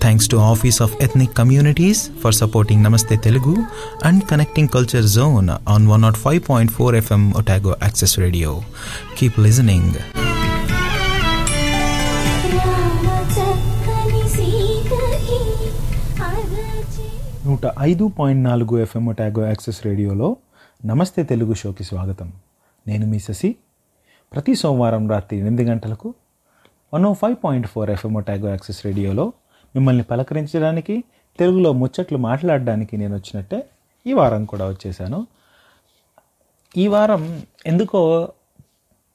Thanks to office of ethnic communities for supporting Namaste Telugu and connecting culture zone on one not five point four FM Otago access radio keep listening నూట ఐదు point నాలుగు FM Otago access రేడియోలో నమస్తే తెలుగు షోకి స్వాగతం. నేను మీ శశి. ప్రతి సోమవారం రాత్రి ఎనిమిది గంటలకు one O five point four FM Otago access రేడియోలో మిమ్మల్ని పలకరించడానికి తెలుగులో ముచ్చట్లు మాట్లాడడానికి నేను వచ్చినట్టే ఈ వారం కూడా వచ్చేసాను. ఈ వారం ఎందుకో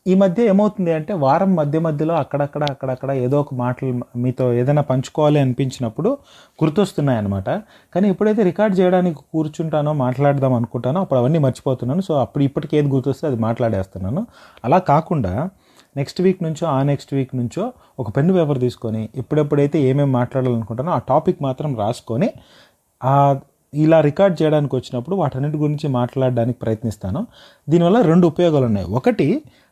ఈ మధ్య ఏమవుతుంది అంటే వారం మధ్య మధ్యలో అక్కడక్కడ అక్కడక్కడ ఏదో ఒక మాటలు మీతో ఏదైనా పంచుకోవాలి అనిపించినప్పుడు గుర్తొస్తున్నాయన్నమాట. కానీ ఎప్పుడైతే రికార్డ్ చేయడానికి కూర్చుంటానో మాట్లాడదాం అనుకుంటానో అప్పుడు అవన్నీ మర్చిపోతున్నాను. సో అప్పుడు ఇప్పటికి ఏది గుర్తొస్తే అది మాట్లాడేస్తున్నాను. అలా కాకుండా నెక్స్ట్ వీక్ నుంచో ఆ నెక్స్ట్ వీక్ నుంచో ఒక పెన్ను పేపర్ తీసుకొని ఎప్పుడెప్పుడైతే ఏమేమి మాట్లాడాలనుకుంటానో ఆ టాపిక్ మాత్రం రాసుకొని ఇలా రికార్డ్ చేయడానికి వచ్చినప్పుడు వాటన్నిటి గురించి మాట్లాడడానికి ప్రయత్నిస్తాను. దీనివల్ల రెండు ఉపయోగాలు ఉన్నాయి ఒకటి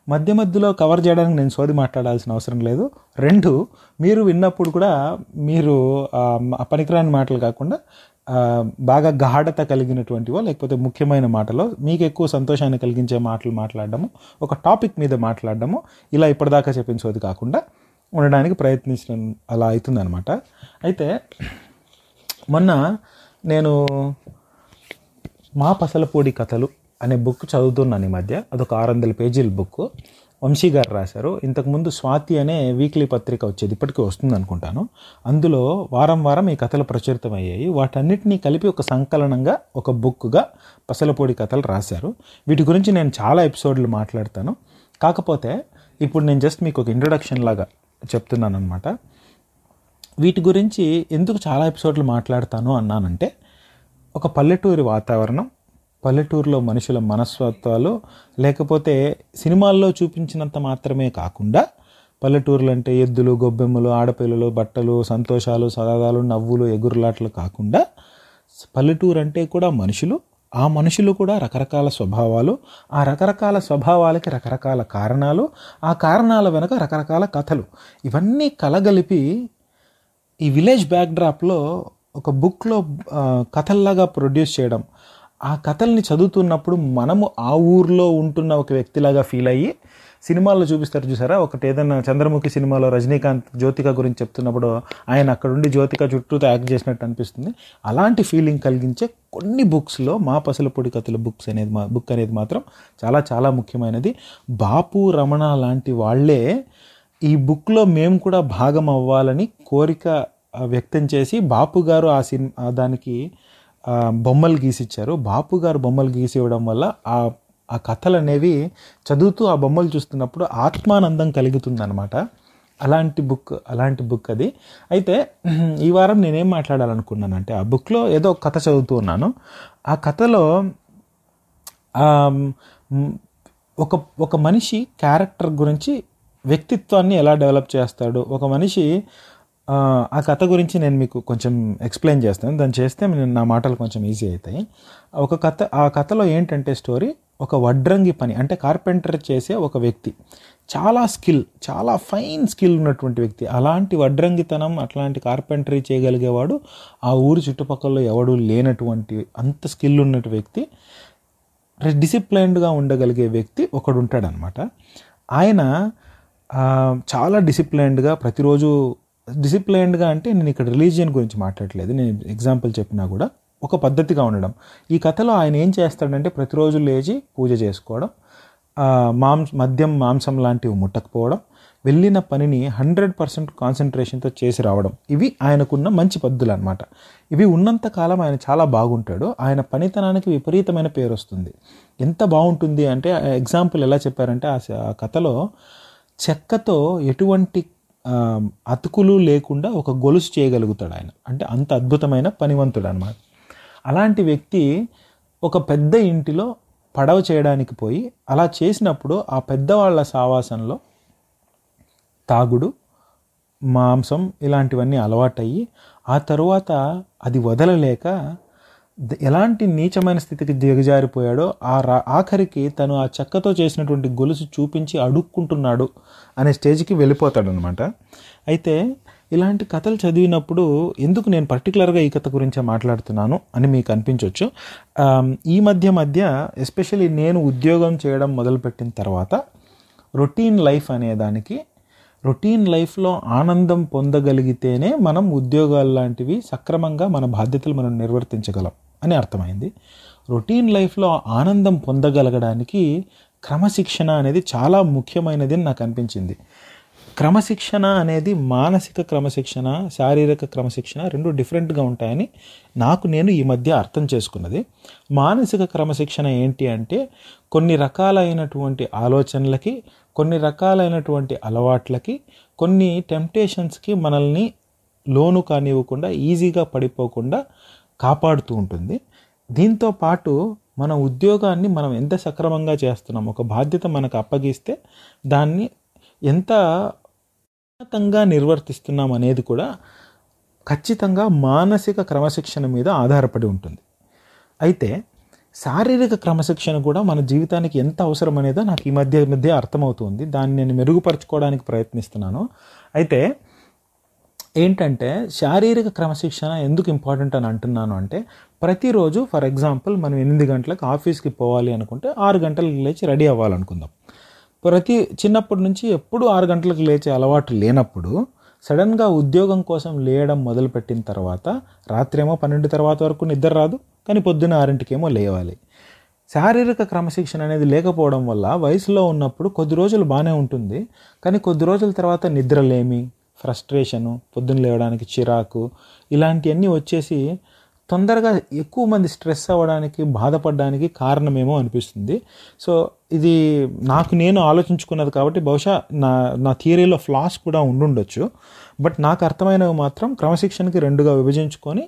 మధ్య మధ్యలో కవర్ చేయడానికి నేను సోది మాట్లాడాల్సిన అవసరం లేదు. రెండు మీరు విన్నప్పుడు కూడా మీరు పనికిరాని మాటలు కాకుండా బాగా గాఢత కలిగినటువంటివో లేకపోతే ముఖ్యమైన మాటలో మీకు ఎక్కువ సంతోషాన్ని కలిగించే మాటలు మాట్లాడడము ఒక టాపిక్ మీద మాట్లాడడము ఇలా ఇప్పటిదాకా చెప్పిన సోది కాకుండా ఉండడానికి ప్రయత్నించడం అలా అవుతుందన్నమాట. అయితే మొన్న నేను మా పసలపూడి కథలు అనే బుక్ చదువుతున్నాను ఈ మధ్య. అదొక ఆరు వందల పేజీల బుక్ వంశీ గారు రాశారు. ఇంతకుముందు స్వాతి అనే వీక్లీ పత్రిక వచ్చేది. ఇప్పటికీ వస్తుంది అనుకుంటాను. అందులో వారం వారం ఈ కథలు ప్రచురితమయ్యాయి వాటన్నిటినీ కలిపి ఒక సంకలనంగా ఒక బుక్గా పసలపొడి కథలు రాశారు. వీటి గురించి నేను చాలా ఎపిసోడ్లు మాట్లాడతాను. కాకపోతే ఇప్పుడు నేను జస్ట్ మీకు ఒక ఇంట్రొడక్షన్ లాగా చెప్తున్నాను అనమాట వీటి గురించి ఎందుకు చాలా ఎపిసోడ్లు మాట్లాడతాను అన్నానంటే ఒక పల్లెటూరి వాతావరణం పల్లెటూరులో మనుషుల మనస్తత్వాలు లేకపోతే సినిమాల్లో చూపించినంత మాత్రమే కాకుండా పల్లెటూరులు అంటే ఎద్దులు గొబ్బెమ్మలు ఆడపిల్లలు బట్టలు సంతోషాలు సరదాలు నవ్వులు ఎగురులాట్లు కాకుండా పల్లెటూరు అంటే కూడా మనుషులు. ఆ మనుషులు కూడా రకరకాల స్వభావాలు ఆ రకరకాల స్వభావాలకి రకరకాల కారణాలు ఆ కారణాల వెనుక రకరకాల కథలు. ఇవన్నీ కలగలిపి ఈ విలేజ్ బ్యాక్డ్రాప్లో ఒక బుక్లో కథల్లాగా ప్రొడ్యూస్ చేయడం ఆ కథల్ని చదువుతున్నప్పుడు మనము ఆ ఊర్లో ఉంటున్న ఒక వ్యక్తిలాగా ఫీల్ అయ్యి సినిమాల్లో చూపిస్తారు చూసారా? ఒకటి ఏదైనా చంద్రముఖి సినిమాలో రజనీకాంత్ జ్యోతిక గురించి చెప్తున్నప్పుడు ఆయన అక్కడుండి జ్యోతిక చుట్టూతో యాక్ట్ చేసినట్టు అనిపిస్తుంది. అలాంటి ఫీలింగ్ కలిగించే కొన్ని బుక్స్లో మా పసలపొడి కథల బుక్స్ అనేది మా బుక్ అనేది మాత్రం చాలా చాలా ముఖ్యమైనది. బాపు రమణ లాంటి వాళ్ళే ఈ బుక్లో మేము కూడా భాగం అవ్వాలని కోరిక వ్యక్తం చేసి బాపు గారు ఆ సినిమా దానికి బొమ్మలు గీసిచ్చారు. బాపు గారు బొమ్మలు గీసి ఇవ్వడం వల్ల ఆ ఆ కథలు అనేవి చదువుతూ ఆ బొమ్మలు చూస్తున్నప్పుడు ఆత్మానందం కలుగుతుందనమాట అలాంటి బుక్ అలాంటి బుక్ అది. అయితే ఈ వారం నేనేం మాట్లాడాలనుకున్నానంటే ఆ బుక్లో ఏదో కథ చదువుతూ ఉన్నాను. ఆ కథలో ఒక ఒక మనిషి క్యారెక్టర్ గురించి వ్యక్తిత్వాన్ని ఎలా డెవలప్ చేస్తాడు? ఒక మనిషి ఆ, కథ గురించి నేను మీకు కొంచెం ఎక్స్ప్లెయిన్ చేస్తాను. దాన్ని చేస్తే నేను నా మాటలు కొంచెం ఈజీ అవుతాయి. ఒక కథ ఆ కథలో ఏంటంటే స్టోరీ ఒక వడ్రంగి పని అంటే కార్పెంటర్ చేసే ఒక వ్యక్తి. చాలా స్కిల్ చాలా ఫైన్ స్కిల్ ఉన్నటువంటి వ్యక్తి. అలాంటి వడ్రంగితనం అట్లాంటి కార్పెంటరీ చేయగలిగేవాడు ఆ ఊరు చుట్టుపక్కల ఎవడు లేనటువంటి అంత స్కిల్ ఉన్నటువంటి వ్యక్తి డిసిప్లైన్డ్గా ఉండగలిగే వ్యక్తి ఒకడు ఉంటాడనమాట ఆయన చాలా డిసిప్లైన్డ్గా ప్రతిరోజు డిసిప్లైన్డ్గా అంటే నేను ఇక్కడ రిలీజియన్ గురించి మాట్లాడలేదు. నేను ఎగ్జాంపుల్ చెప్పినా కూడా ఒక పద్ధతిగా ఉండడం. ఈ కథలో ఆయన ఏం చేస్తాడంటే ప్రతిరోజు లేచి పూజ చేసుకోవడం మాంస మద్యం మాంసం లాంటివి ముట్టకపోవడం వెళ్ళిన పనిని హండ్రెడ్ పర్సెంట్ కాన్సన్ట్రేషన్తో చేసి రావడం. ఇవి ఆయనకున్న మంచి పద్ధతులు అనమాట ఇవి ఉన్నంత కాలం ఆయన చాలా బాగుంటాడు. ఆయన పనితనానికి విపరీతమైన పేరు వస్తుంది. ఎంత బాగుంటుంది అంటే ఎగ్జాంపుల్ ఎలా చెప్పారంటే ఆ కథలో చెక్కతో ఎటువంటి అతుకులు లేకుండా ఒక గొలుసు చేయగలుగుతాడు ఆయన. అంటే అంత అద్భుతమైన పనివంతుడు అనమాట అలాంటి వ్యక్తి ఒక పెద్ద ఇంటిలో పడవ చేయడానికి పోయి అలా చేసినప్పుడు ఆ పెద్దవాళ్ళ సావాసంలో తాగుడు మాంసం ఇలాంటివన్నీ అలవాటయ్యి ఆ తరువాత అది వదలలేక ఎలాంటి నీచమైన స్థితికి దిగజారిపోయాడో ఆ రా ఆఖరికి తను ఆ చెక్కతో చేసినటువంటి గొలుసు చూపించి అడుక్కుంటున్నాడు అనే స్టేజ్కి వెళ్ళిపోతాడు అనమాట అయితే ఇలాంటి కథలు చదివినప్పుడు ఎందుకు నేను పర్టికులర్గా ఈ కథ గురించే మాట్లాడుతున్నాను అని మీకు అనిపించవచ్చు ఈ మధ్య మధ్య ఎస్పెషల్లీ నేను ఉద్యోగం చేయడం మొదలుపెట్టిన తర్వాత రొటీన్ లైఫ్ అనే దానికి రొటీన్ లైఫ్లో ఆనందం పొందగలిగితేనే మనం ఉద్యోగాలు లాంటివి సక్రమంగా మన బాధ్యతలు మనం నిర్వర్తించగలం. అని అర్థమైంది. రొటీన్ లైఫ్లో ఆనందం పొందగలగడానికి క్రమశిక్షణ అనేది చాలా ముఖ్యమైనది అని నాకు అనిపించింది. క్రమశిక్షణ అనేది మానసిక క్రమశిక్షణ శారీరక క్రమశిక్షణ రెండు డిఫరెంట్గా ఉంటాయని నాకు నేను ఈ మధ్య అర్థం చేసుకున్నది. మానసిక క్రమశిక్షణ ఏంటి అంటే కొన్ని రకాలైనటువంటి ఆలోచనలకి కొన్ని రకాలైనటువంటి అలవాట్లకి కొన్ని టెంప్టేషన్స్కి మనల్ని లోను కానివ్వకుండా ఈజీగా పడిపోకుండా కాపాడుతూ ఉంటుంది. దీంతో పాటు మన ఉద్యోగాన్ని మనం ఎంత సక్రమంగా చేస్తున్నాం ఒక బాధ్యత మనకు అప్పగిస్తే దాన్ని ఎంత ఉన్నతంగా నిర్వర్తిస్తున్నాం అనేది కూడా ఖచ్చితంగా మానసిక క్రమశిక్షణ మీద ఆధారపడి ఉంటుంది. అయితే శారీరక క్రమశిక్షణ కూడా మన జీవితానికి ఎంత అవసరం అనేదో నాకు ఈ మధ్య మధ్య అర్థమవుతుంది. దాన్ని నేను మెరుగుపరచుకోవడానికి ప్రయత్నిస్తున్నాను. అయితే ఏంటంటే శారీరక క్రమశిక్షణ ఎందుకు ఇంపార్టెంట్ అని అంటున్నాను అంటే ప్రతిరోజు ఫర్ ఎగ్జాంపుల్ మనం ఎనిమిది గంటలకు ఆఫీస్కి పోవాలి అనుకుంటే ఆరు గంటలకు లేచి రెడీ అవ్వాలనుకుందాం. ప్రతి చిన్నప్పటి నుంచి ఎప్పుడు ఆరు గంటలకు లేచే అలవాటు లేనప్పుడు సడన్గా ఉద్యోగం కోసం లేయడం మొదలుపెట్టిన తర్వాత రాత్రేమో పన్నెండు తర్వాత వరకు నిద్ర రాదు కానీ పొద్దున్న ఆరింటికేమో లేవాలి. శారీరక క్రమశిక్షణ అనేది లేకపోవడం వల్ల వయసులో ఉన్నప్పుడు కొద్ది రోజులు బాగానే ఉంటుంది కానీ కొద్ది రోజుల తర్వాత నిద్రలేమి ఫ్రస్ట్రేషను పొద్దున్న లేవడానికి చిరాకు ఇలాంటివన్నీ వచ్చేసి తొందరగా ఎక్కువ మంది స్ట్రెస్ అవ్వడానికి బాధపడడానికి కారణమేమో అనిపిస్తుంది. సో ఇది నాకు నేను ఆలోచించుకున్నది కాబట్టి బహుశా నా నా థియరీలో ఫ్లాస్ కూడా ఉండుండొచ్చు. బట్ నాకు అర్థమైనవి మాత్రం క్రమశిక్షణకి రెండుగా విభజించుకొని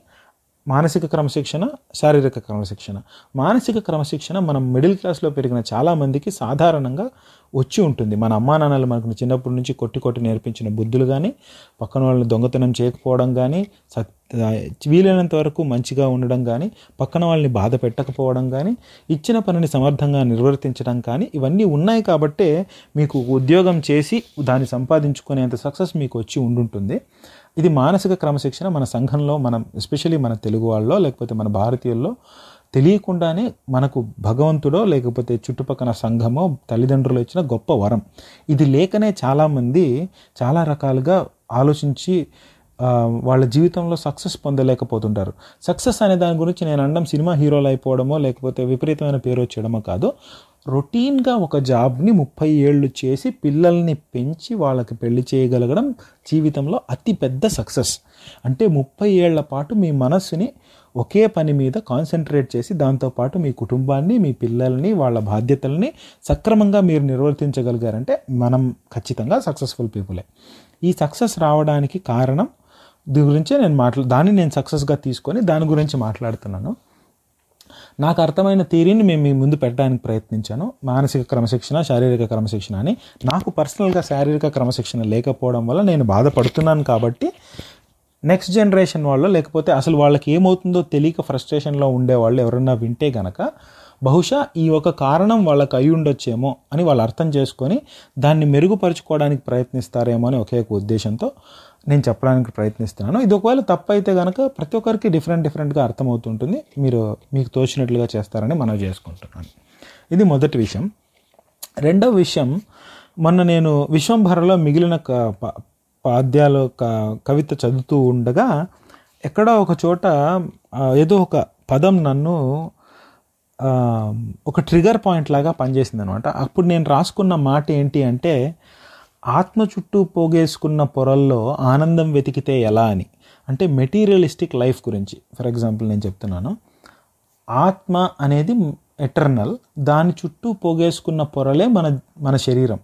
మానసిక క్రమశిక్షణ శారీరక క్రమశిక్షణ. మానసిక క్రమశిక్షణ మనం మిడిల్ క్లాస్లో పెరిగిన చాలామందికి సాధారణంగా వచ్చి ఉంటుంది. మన అమ్మా నాన్నలు మనకు చిన్నప్పటి నుంచి కొట్టి కొట్టి నేర్పించిన బుద్ధులు కానీ పక్కన వాళ్ళని దొంగతనం చేయకపోవడం కానీ సత్ వీలైనంత వరకు మంచిగా ఉండడం కానీ పక్కన వాళ్ళని బాధ పెట్టకపోవడం కానీ ఇచ్చిన పనిని సమర్థంగా నిర్వర్తించడం కానీ ఇవన్నీ ఉన్నాయి కాబట్టే మీకు ఉద్యోగం చేసి దాన్ని సంపాదించుకునేంత సక్సెస్ మీకు వచ్చి ఉండుంటుంది. ఇది మానసిక క్రమశిక్షణ మన సంఘంలో మనం ఎస్పెషలీ మన తెలుగు వాళ్ళలో లేకపోతే మన భారతీయుల్లో తెలియకుండానే మనకు భగవంతుడో లేకపోతే చుట్టుపక్కల సంఘమో తల్లిదండ్రులు ఇచ్చిన గొప్ప వరం. ఇది లేకనే చాలామంది చాలా రకాలుగా ఆలోచించి వాళ్ళ జీవితంలో సక్సెస్ పొందలేకపోతుంటారు. సక్సెస్ అనే దాని గురించి నేను అనడం సినిమా హీరోలు అయిపోవడమో లేకపోతే విపరీతమైన పేరు వచ్చేయడమో కాదు. రొటీన్గా ఒక జాబ్ని ముప్పై ఏళ్ళు చేసి పిల్లల్ని పెంచి వాళ్ళకి పెళ్ళి చేయగలగడం జీవితంలో అతిపెద్ద సక్సెస్. అంటే ముప్పై ఏళ్ళ పాటు మీ మనస్సుని ఒకే పని మీద కాన్సన్ట్రేట్ చేసి దాంతోపాటు మీ కుటుంబాన్ని మీ పిల్లల్ని వాళ్ళ బాధ్యతల్ని సక్రమంగా మీరు నిర్వర్తించగలిగారంటే మనం ఖచ్చితంగా సక్సెస్ఫుల్ పీపులే. ఈ సక్సెస్ రావడానికి కారణం దీని గురించే నేను మాట్లా దాన్ని నేను సక్సెస్గా తీసుకొని దాని గురించి మాట్లాడుతున్నాను. నాకు అర్థమైన థీరీని మేము మీ ముందు పెట్టడానికి ప్రయత్నించాను. మానసిక క్రమశిక్షణ శారీరక క్రమశిక్షణ అని. నాకు పర్సనల్గా శారీరక క్రమశిక్షణ లేకపోవడం వల్ల నేను బాధపడుతున్నాను కాబట్టి నెక్స్ట్ జనరేషన్ వాళ్ళు లేకపోతే అసలు వాళ్ళకి ఏమవుతుందో తెలియక ఫ్రస్ట్రేషన్లో ఉండేవాళ్ళు ఎవరన్నా వింటే గనక బహుశా ఈ ఒక కారణం వాళ్ళకి అయి ఉండొచ్చేమో అని వాళ్ళు అర్థం చేసుకొని దాన్ని మెరుగుపరుచుకోవడానికి ప్రయత్నిస్తారేమో అని ఒకే ఒక ఉద్దేశంతో నేను చెప్పడానికి ప్రయత్నిస్తున్నాను. ఇది ఒకవేళ తప్పు అయితే కనుక ప్రతి ఒక్కరికి డిఫరెంట్ డిఫరెంట్గా అర్థమవుతుంటుంది. మీరు మీకు తోచినట్లుగా చేస్తారని మనం చేసుకుంటున్నాను. ఇది మొదటి విషయం. రెండవ విషయం మొన్న నేను విశ్వంభరలో మిగిలిన క- పాద్యాలు క- కవిత చదువుతూ ఉండగా ఎక్కడో ఒక చోట ఏదో ఒక పదం నన్ను ఒక ట్రిగర్ పాయింట్ లాగా పనిచేసింది అనమాట అప్పుడు నేను రాసుకున్న మాట ఏంటి అంటే ఆత్మ చుట్టూ పోగేసుకున్న పొరల్లో ఆనందం వెతికితే ఎలా అని? అంటే మెటీరియలిస్టిక్ లైఫ్ గురించి. ఫర్ ఎగ్జాంపుల్ నేను చెప్తున్నాను. ఆత్మ అనేది ఎటర్నల్. దాని చుట్టూ పోగేసుకున్న పొరలే మన మన శరీరం.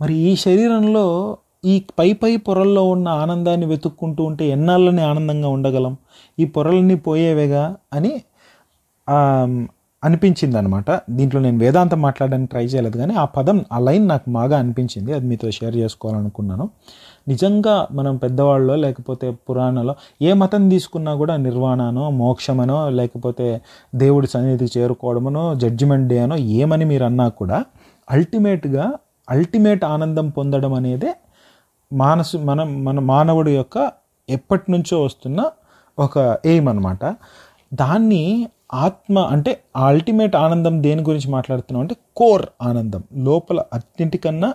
మరి ఈ శరీరంలో ఈ పై పై పొరల్లో ఉన్న ఆనందాన్ని వెతుక్కుంటూ ఉంటే ఎన్నాళ్ళని ఆనందంగా ఉండగలం? ఈ పొరలన్నీ పోయేవేగా అని అనిపించింది అనమాట దీంట్లో నేను వేదాంతం మాట్లాడడానికి ట్రై చేయలేదు కానీ ఆ పదం ఆ లైన్ నాకు బాగా అనిపించింది. అది మీతో షేర్ చేసుకోవాలనుకున్నాను. నిజంగా మనం పెద్దవాళ్ళలో లేకపోతే పురాణంలో ఏ మతం తీసుకున్నా కూడా నిర్వాణనో మోక్షమనో లేకపోతే దేవుడి సన్నిధి చేరుకోవడమనో జడ్జిమెంట్ డే అనో ఏమని మీరు అన్నా కూడా అల్టిమేట్గా అల్టిమేట్ ఆనందం పొందడం అనేదే మానసు మన మన మానవుడి యొక్క ఎప్పటి నుంచో వస్తున్న ఒక ఎయిమ్ అనమాట. దాన్ని ఆత్మ అంటే అల్టిమేట్ ఆనందం దేని గురించి మాట్లాడుతున్నాం అంటే కోర్ ఆనందం. లోపల అన్నింటికన్నా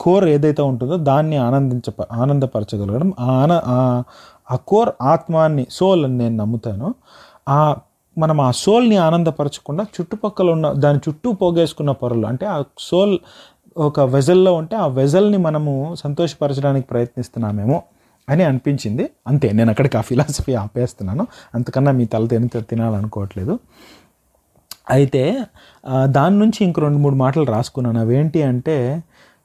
కోర్ ఏదైతే ఉంటుందో దాన్ని ఆనందించ ఆనందపరచగలగడం. ఆ ఆన ఆ- ఆ కోర్ ఆత్మాన్ని సోల్ అని నేను నమ్ముతాను. ఆ మనం ఆ సోల్ని ఆనందపరచకుండా చుట్టుపక్కల ఉన్న దాని చుట్టూ పోగేసుకున్న పొరలు అంటే ఆ సోల్ ఒక వెజల్లో ఉంటే ఆ వెజల్ని మనము సంతోషపరచడానికి ప్రయత్నిస్తున్నామేమో. అని అనిపించింది. అంతే నేను అక్కడికి ఆ ఫిలాసఫీ ఆపేస్తున్నాను. అంతకన్నా మీ తల తిని తినాలనుకోవట్లేదు. అయితే దాని నుంచి ఇంక రెండు మూడు మాటలు రాసుకున్నాను. అవేంటి అంటే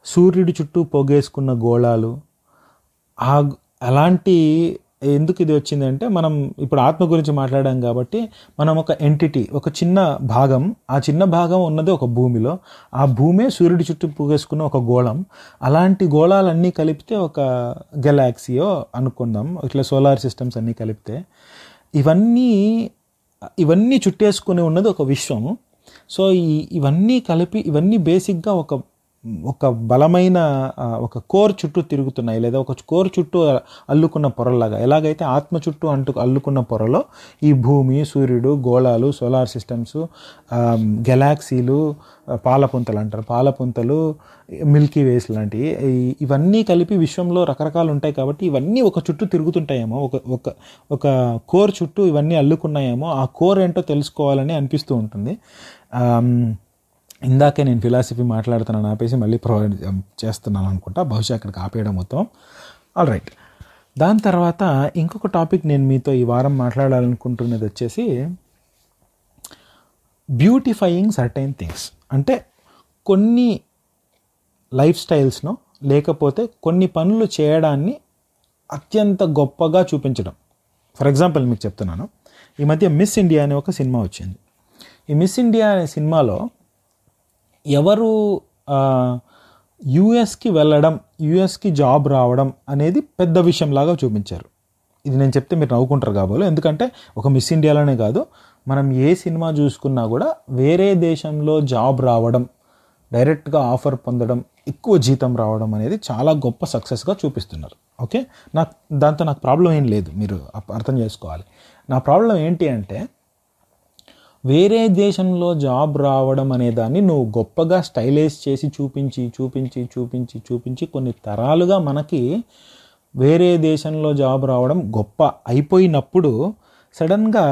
సూర్యుడి చుట్టూ పొగేసుకున్న గోళాలు ఆ అలాంటి ఎందుకు ఇది వచ్చిందంటే మనం ఇప్పుడు ఆత్మ గురించి మాట్లాడాం కాబట్టి మనం ఒక ఎంటిటీ ఒక చిన్న భాగం ఆ చిన్న భాగం ఉన్నది ఒక భూమిలో ఆ భూమే సూర్యుడి చుట్టూ పూగేసుకున్న ఒక గోళం. అలాంటి గోళాలన్నీ కలిపితే ఒక గెలాక్సీయో అనుకుందాం ఇట్లా సోలార్ సిస్టమ్స్ అన్నీ కలిపితే. ఇవన్నీ ఇవన్నీ చుట్టేసుకుని ఉన్నది ఒక విశ్వము సో ఈ ఇవన్నీ కలిపి ఇవన్నీ బేసిక్గా ఒక ఒక బలమైన ఒక కోర్ చుట్టూ తిరుగుతున్నాయి లేదా ఒక కోర్ చుట్టూ అల్లుకున్న పొరలాగా ఎలాగైతే ఆత్మ చుట్టూ అంటు అల్లుకున్న పొరలో ఈ భూమి సూర్యుడు గోళాలు సోలార్ సిస్టమ్స్ గెలాక్సీలు పాలపుంతలు అంటారు. పాలపుంతలు మిల్కీ వేస్ లాంటివి. ఇవన్నీ కలిపి విశ్వంలో రకరకాలు ఉంటాయి కాబట్టి ఇవన్నీ ఒక చుట్టూ తిరుగుతుంటాయేమో. ఒక ఒక ఒక కోర్ చుట్టూ ఇవన్నీ అల్లుకున్నాయేమో. ఆ కోర్ ఏంటో తెలుసుకోవాలని అనిపిస్తూ ఉంటుంది. ఇందాకే నేను ఫిలాసఫీ మాట్లాడుతున్నాను ఆపేసి మళ్ళీ ప్రొవైడ్ చేస్తున్నాను అనుకుంటా. బహుశా అక్కడికి ఆపేయడం మొత్తం ఆల్ రైట్ దాని తర్వాత ఇంకొక టాపిక్ నేను మీతో ఈ వారం మాట్లాడాలనుకుంటున్నది వచ్చేసి బ్యూటిఫైయింగ్ సర్టైన్ థింగ్స్. అంటే కొన్ని లైఫ్ స్టైల్స్ను లేకపోతే కొన్ని పనులు చేయడాన్ని అత్యంత గొప్పగా చూపించడం. ఫర్ ఎగ్జాంపుల్ మీకు చెప్తున్నాను. ఈ మధ్య మిస్ ఇండియా అనే ఒక సినిమా వచ్చింది. ఈ మిస్ ఇండియా అనే సినిమాలో ఎవరు యుఎస్కి వెళ్ళడం యుఎస్కి జాబ్ రావడం అనేది పెద్ద విషయంలాగా చూపించారు. ఇది నేను చెప్తే మీరు నవ్వుకుంటారు కాబోలు. ఎందుకంటే ఒక మిస్ ఇండియాలోనే కాదు మనం ఏ సినిమా చూసుకున్నా కూడా వేరే దేశంలో జాబ్ రావడం డైరెక్ట్గా ఆఫర్ పొందడం ఎక్కువ జీతం రావడం అనేది చాలా గొప్ప సక్సెస్గా చూపిస్తున్నారు. ఓకే? నాకు దాంతో నాకు ప్రాబ్లం ఏం లేదు మీరు అప్- అర్థం చేసుకోవాలి. నా ప్రాబ్లం ఏంటి అంటే వేరే దేశంలో జాబ్ రావడం అనే దాన్ని నువ్వు గొప్పగా స్టైలైజ్ చేసి చూపించి చూపించి చూపించి చూపించి కొన్ని తరాలుగా మనకి వేరే దేశంలో జాబ్ రావడం గొప్ప అయిపోయినప్పుడు సడన్గా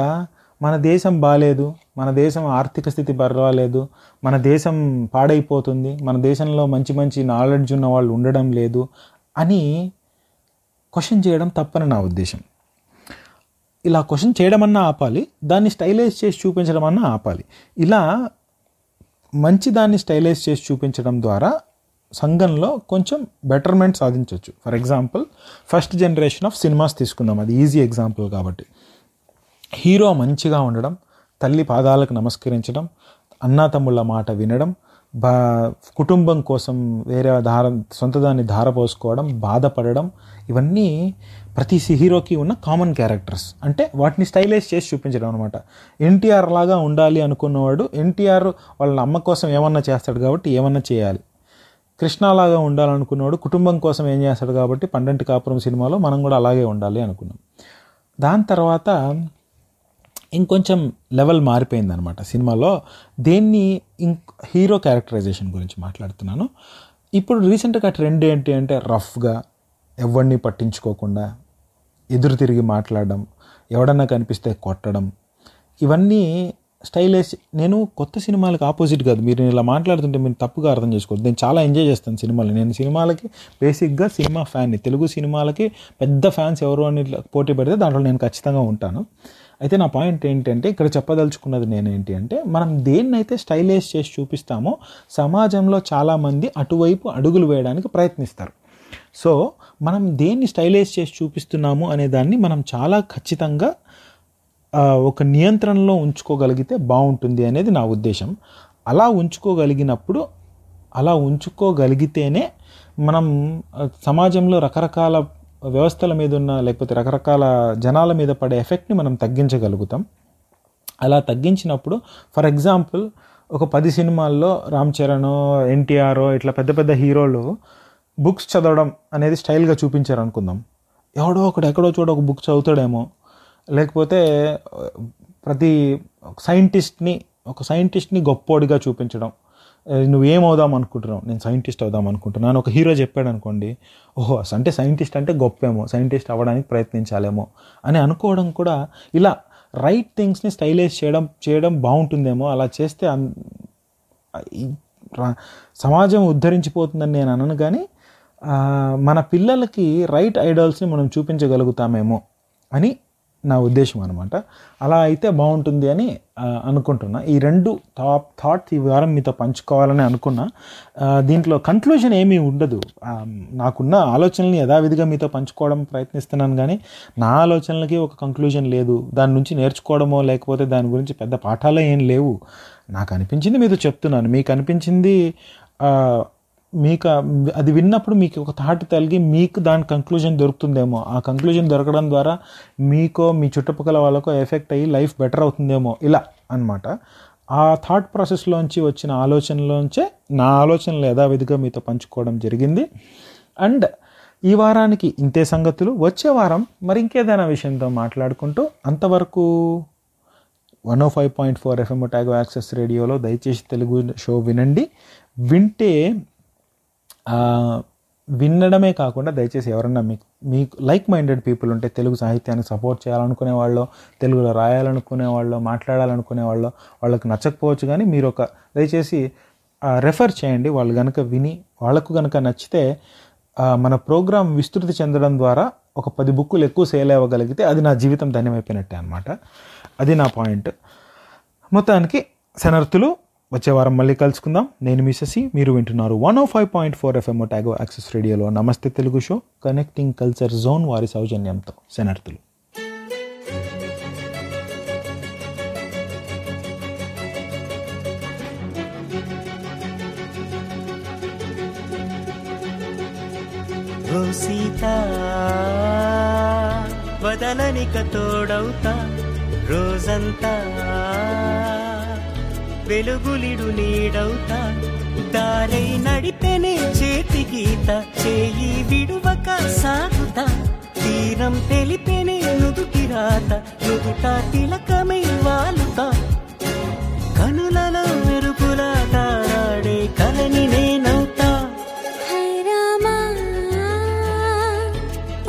మన దేశం బాగాలేదు మన దేశం ఆర్థిక స్థితి పర్వాలేదు మన దేశం పాడైపోతుంది మన దేశంలో మంచి మంచి నాలెడ్జ్ ఉన్న వాళ్ళు ఉండడం లేదు అని క్వశ్చన్ చేయడం తప్పని నా ఉద్దేశం. ఇలా క్వశ్చన్ చేయడం అన్నా ఆపాలి దాన్ని స్టైలైజ్ చేసి చూపించడం అన్నా ఆపాలి. ఇలా మంచి దాన్ని స్టైలైజ్ చేసి చూపించడం ద్వారా సంఘంలో కొంచెం బెటర్మెంట్ సాధించవచ్చు for example first generation of cinemas తీసుకుందాం. అది ఈజీ ఎగ్జాంపుల్ కాబట్టి. హీరో మంచిగా ఉండడం తల్లి పాదాలకు నమస్కరించడం అన్నాతమ్ముళ్ళ మాట వినడం బా కుటుంబం కోసం వేరే ధార సొంతదాన్ని ధారపోసుకోవడం బాధపడడం ఇవన్నీ ప్రతి హీరోకి ఉన్న కామన్ క్యారెక్టర్స్ అంటే వాటిని స్టైలైజ్ చేసి చూపించడం అనమాట ఎన్టీఆర్ లాగా ఉండాలి అనుకున్నవాడు ఎన్టీఆర్ వాళ్ళ అమ్మ కోసం ఏమన్నా చేస్తాడు కాబట్టి ఏమన్నా చేయాలి. కృష్ణలాగా ఉండాలనుకున్నవాడు కుటుంబం కోసం ఏం చేస్తాడు కాబట్టి పండంటి కాపురం సినిమాలో మనం కూడా అలాగే ఉండాలి అనుకున్నాం. దాని తర్వాత ఇంకొంచెం లెవెల్ మారిపోయింది అనమాట సినిమాలో. దేన్ని ఇంక్ హీరో క్యారెక్టరైజేషన్ గురించి మాట్లాడుతున్నాను. ఇప్పుడు రీసెంట్గా ట్రెండ్ ఏంటి అంటే రఫ్గా ఎవరిని పట్టించుకోకుండా ఎదురు తిరిగి మాట్లాడడం ఎవడన్నా కనిపిస్తే కొట్టడం ఇవన్నీ స్టైలైజ్ నేను కొత్త సినిమాలకు ఆపోజిట్ కాదు. మీరు ఇలా మాట్లాడుతుంటే మీరు తప్పుగా అర్థం చేసుకోవద్దు. నేను చాలా ఎంజాయ్ చేస్తాను సినిమాలు నేను సినిమాలకి బేసిక్గా సినిమా ఫ్యాన్ని తెలుగు సినిమాలకి పెద్ద ఫ్యాన్స్ ఎవరు అని పోటీ పెడితే దాంట్లో నేను ఖచ్చితంగా ఉంటాను. అయితే నా పాయింట్ ఏంటంటే ఇక్కడ చెప్పదలుచుకున్నది నేను అంటే మనం దేన్నైతే స్టైలైజ్ చేసి చూపిస్తామో సమాజంలో చాలామంది అటువైపు అడుగులు వేయడానికి ప్రయత్నిస్తారు. సో మనం దేన్ని స్టైలైజ్ చేసి చూపిస్తున్నాము అనే దాన్ని మనం చాలా ఖచ్చితంగా ఒక నియంత్రణలో ఉంచుకోగలిగితే బాగుంటుంది అనేది నా ఉద్దేశం. అలా ఉంచుకోగలిగినప్పుడు అలా ఉంచుకోగలిగితేనే మనం సమాజంలో రకరకాల వ్యవస్థల మీద ఉన్న లేకపోతే రకరకాల జనాల మీద పడే ఎఫెక్ట్ని మనం తగ్గించగలుగుతాం. అలా తగ్గించినప్పుడు ఫర్ ఎగ్జాంపుల్ ఒక పది సినిమాల్లో రామ్ చరణ్ ఎన్టీఆర్ ఇట్లా పెద్ద పెద్ద హీరోలు బుక్స్ చదవడం అనేది స్టైల్గా చూపించారు అనుకుందాం ఎవడో ఒకడు ఎక్కడో చోట ఒక బుక్ చదువుతాడేమో. లేకపోతే ప్రతి సైంటిస్ట్ని ఒక సైంటిస్ట్ని గొప్పోడిగా చూపించడం. నువ్వు నువ్వేం అనుకుంటున్నావు? నేను సైంటిస్ట్ అవుదాం అనుకుంటున్నాను. ఒక హీరో చెప్పాడు అనుకోండి ఓహో అంటే సైంటిస్ట్ అంటే గొప్పేమో సైంటిస్ట్ అవ్వడానికి ప్రయత్నించాలేమో. అని అనుకోవడం కూడా ఇలా రైట్ థింగ్స్ని స్టైలైజ్ చేయడం చేయడం బాగుంటుందేమో అలా చేస్తే సమాజం ఉద్ధరించిపోతుందని నేను అనను కానీ మన పిల్లలకి రైట్ ఐడల్స్ని మనం చూపించగలుగుతామేమో అని నా ఉద్దేశం అనమాట అలా అయితే బాగుంటుంది అని అనుకుంటున్నా. ఈ రెండు టాప్ థాట్స్ ఈ వారం మీతో పంచుకోవాలని అనుకున్నా. దీంట్లో కన్క్లూజన్ ఏమీ ఉండదు. నాకున్న ఆలోచనల్ని యథావిధిగా మీతో పంచుకోవడం ప్రయత్నిస్తున్నాను కానీ నా ఆలోచనలకి ఒక కంక్లూజన్ లేదు. దాని నుంచి నేర్చుకోవడమో లేకపోతే దాని గురించి పెద్ద పాఠాలే ఏం లేవు. నాకు అనిపించింది మీతో చెప్తున్నాను. మీకు అనిపించింది మీకు అది విన్నప్పుడు మీకు ఒక థాట్ కలిగి మీకు దాని కంక్లూజన్ దొరుకుతుందేమో. ఆ కంక్లూజన్ దొరకడం ద్వారా మీకో మీ చుట్టుపక్కల వాళ్ళకో ఎఫెక్ట్ అయ్యి లైఫ్ బెటర్ అవుతుందేమో. ఇలా అన్నమాట. ఆ థాట్ ప్రాసెస్లోంచి వచ్చిన ఆలోచనలోంచే నా ఆలోచనలు యథావిధిగా మీతో పంచుకోవడం జరిగింది. అండ్ ఈ వారానికి ఇంతే సంగతులు. వచ్చే వారం మరి ఇంకేదైనా విషయంతో మాట్లాడుకుంటూ అంతవరకు one O five point four FM Otago access రేడియోలో దయచేసి తెలుగు షో వినండి. వింటే వినడమే కాకుండా దయచేసి ఎవరన్నా మీకు మీకు లైక్ మైండెడ్ పీపుల్ ఉంటే తెలుగు సాహిత్యానికి సపోర్ట్ చేయాలనుకునే వాళ్ళు తెలుగులో రాయాలనుకునే వాళ్ళు మాట్లాడాలనుకునే వాళ్ళు వాళ్ళకి నచ్చకపోవచ్చు కానీ మీరు ఒక దయచేసి రెఫర్ చేయండి. వాళ్ళు కనుక విని వాళ్ళకు కనుక నచ్చితే మన ప్రోగ్రాం విస్తృతి చెందడం ద్వారా ఒక పది బుక్కులు ఎక్కువ సేల్ అవ్వగలిగితే అది నా జీవితం ధన్యమైపోయినట్టే అనమాట అది నా పాయింట్ మొత్తానికి శనర్థులు వచ్చే వారం మళ్ళీ కలుసుకుందాం. నేను మిసెసి మీరు వింటున్నారు one oh O five point four FM Otago access రేడియోలో Namaste Telugu show connecting culture zone వారి సౌజన్యంతో. శనర్థులు ఓ సీత వదలనిక తోడవుతా రోజంతా వెలుగులిడు నీడవుతా. దారై నడిపెనే చేతి గీత చేయి విడువక సాగుతా. తీరం తెలిపెనే నుదుటి రాత నుదుట తిలకమై వాలుతా. కనులలో మెరుపులా తారాడే కలని నేనవుతా.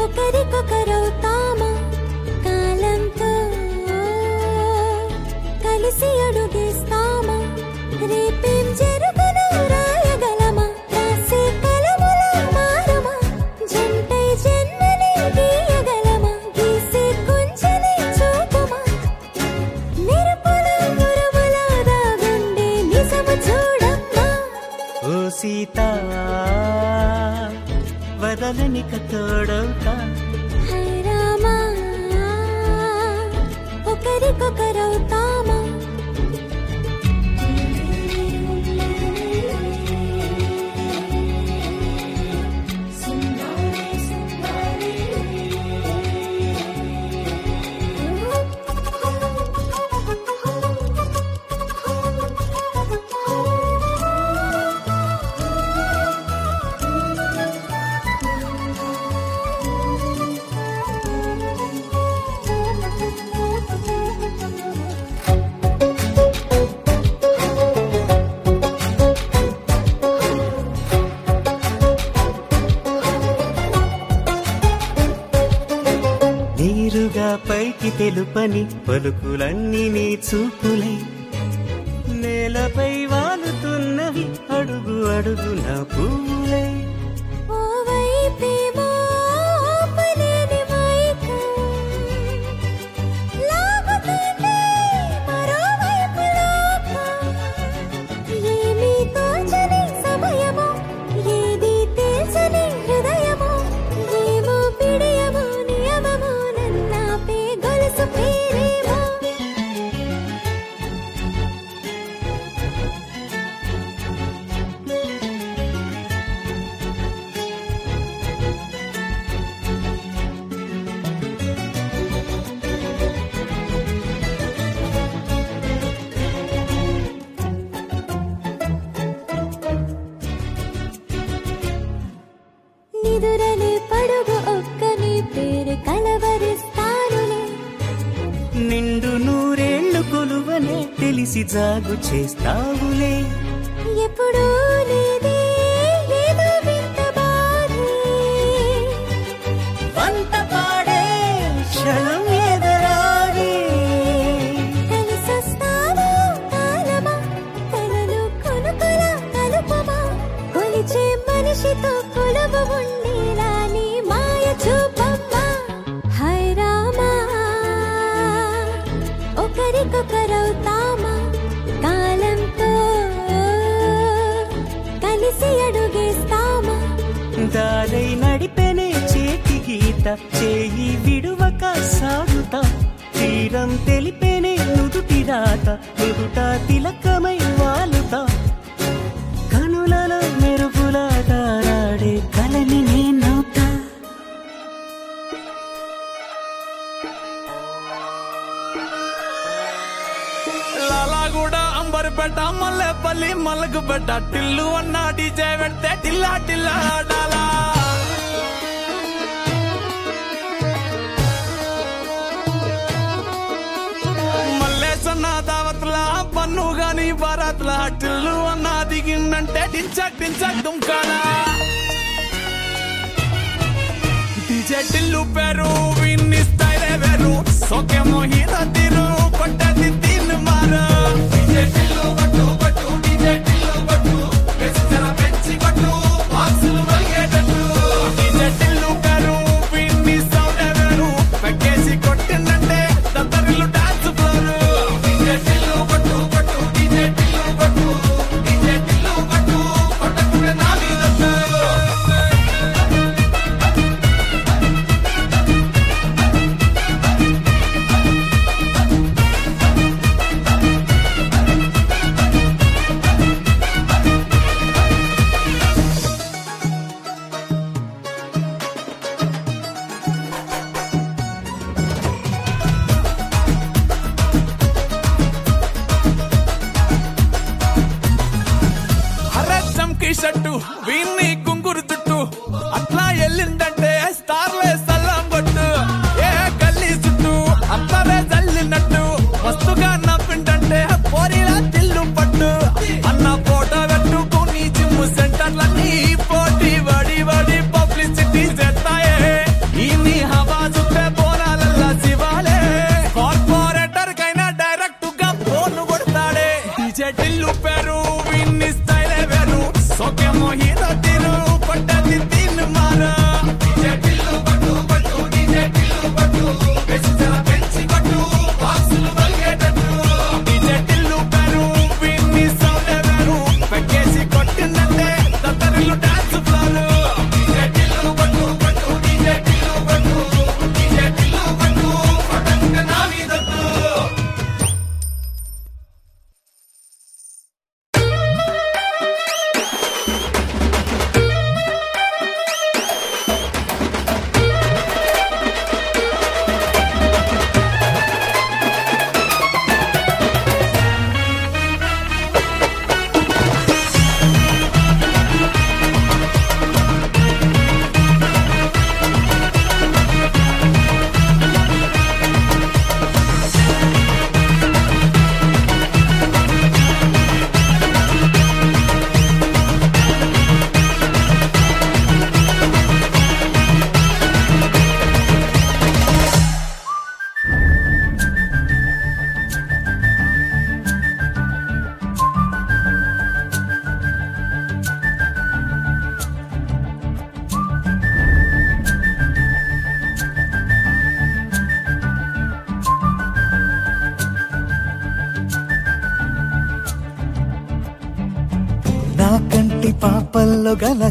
ఒకరికొకరు వదలనిక తోడవుతా. తెలుపని పలుకులన్నీ నీ చూపులై. నేలపై వాలుతున్నవి అడుగు అడుగు నా పువ్వులై. చేస్తావులే. మల్లగుపేట మల్లెపల్లి మల్లగుపేట టిల్లు అన్న డీజే పెడితే టిల్లా టిల్లా ఆడాలా. మల్లేసన్న దావత్లా పన్ను గాని భారత్ల టిల్లు అన్న దిగిందంటే టించక్ టించక్ దుంకాడా డీజే టిల్లు పేరు విన్నిస్తాయి వేరు. సోకేమో హీరో తీరు కొట్టది తిన్ మారా. Desde lo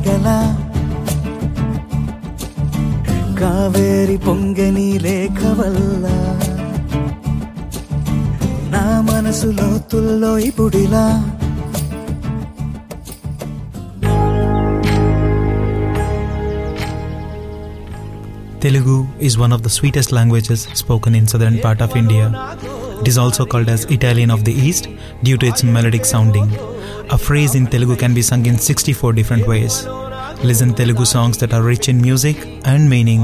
సాగల కావేరి పొంగని లేఖ వల్ల నా మనసు లోతుల్లో ఇప్పుడిలా Telugu is one of the sweetest languages spoken in southern part of India. It is also called as Italian of the East due to its melodic sounding. A phrase in Telugu can be sung in 64 different ways. Listen Telugu songs that are rich in music and meaning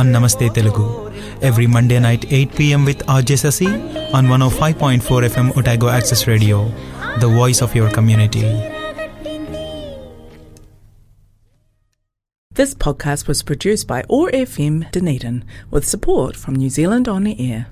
on Namaste Telugu. Every Monday night 8 pm with Arjessasi on one on 105.4 FM Otago Access Radio, the voice of your community. This podcast was produced by ORFM Dunedin with support from New Zealand On the Air.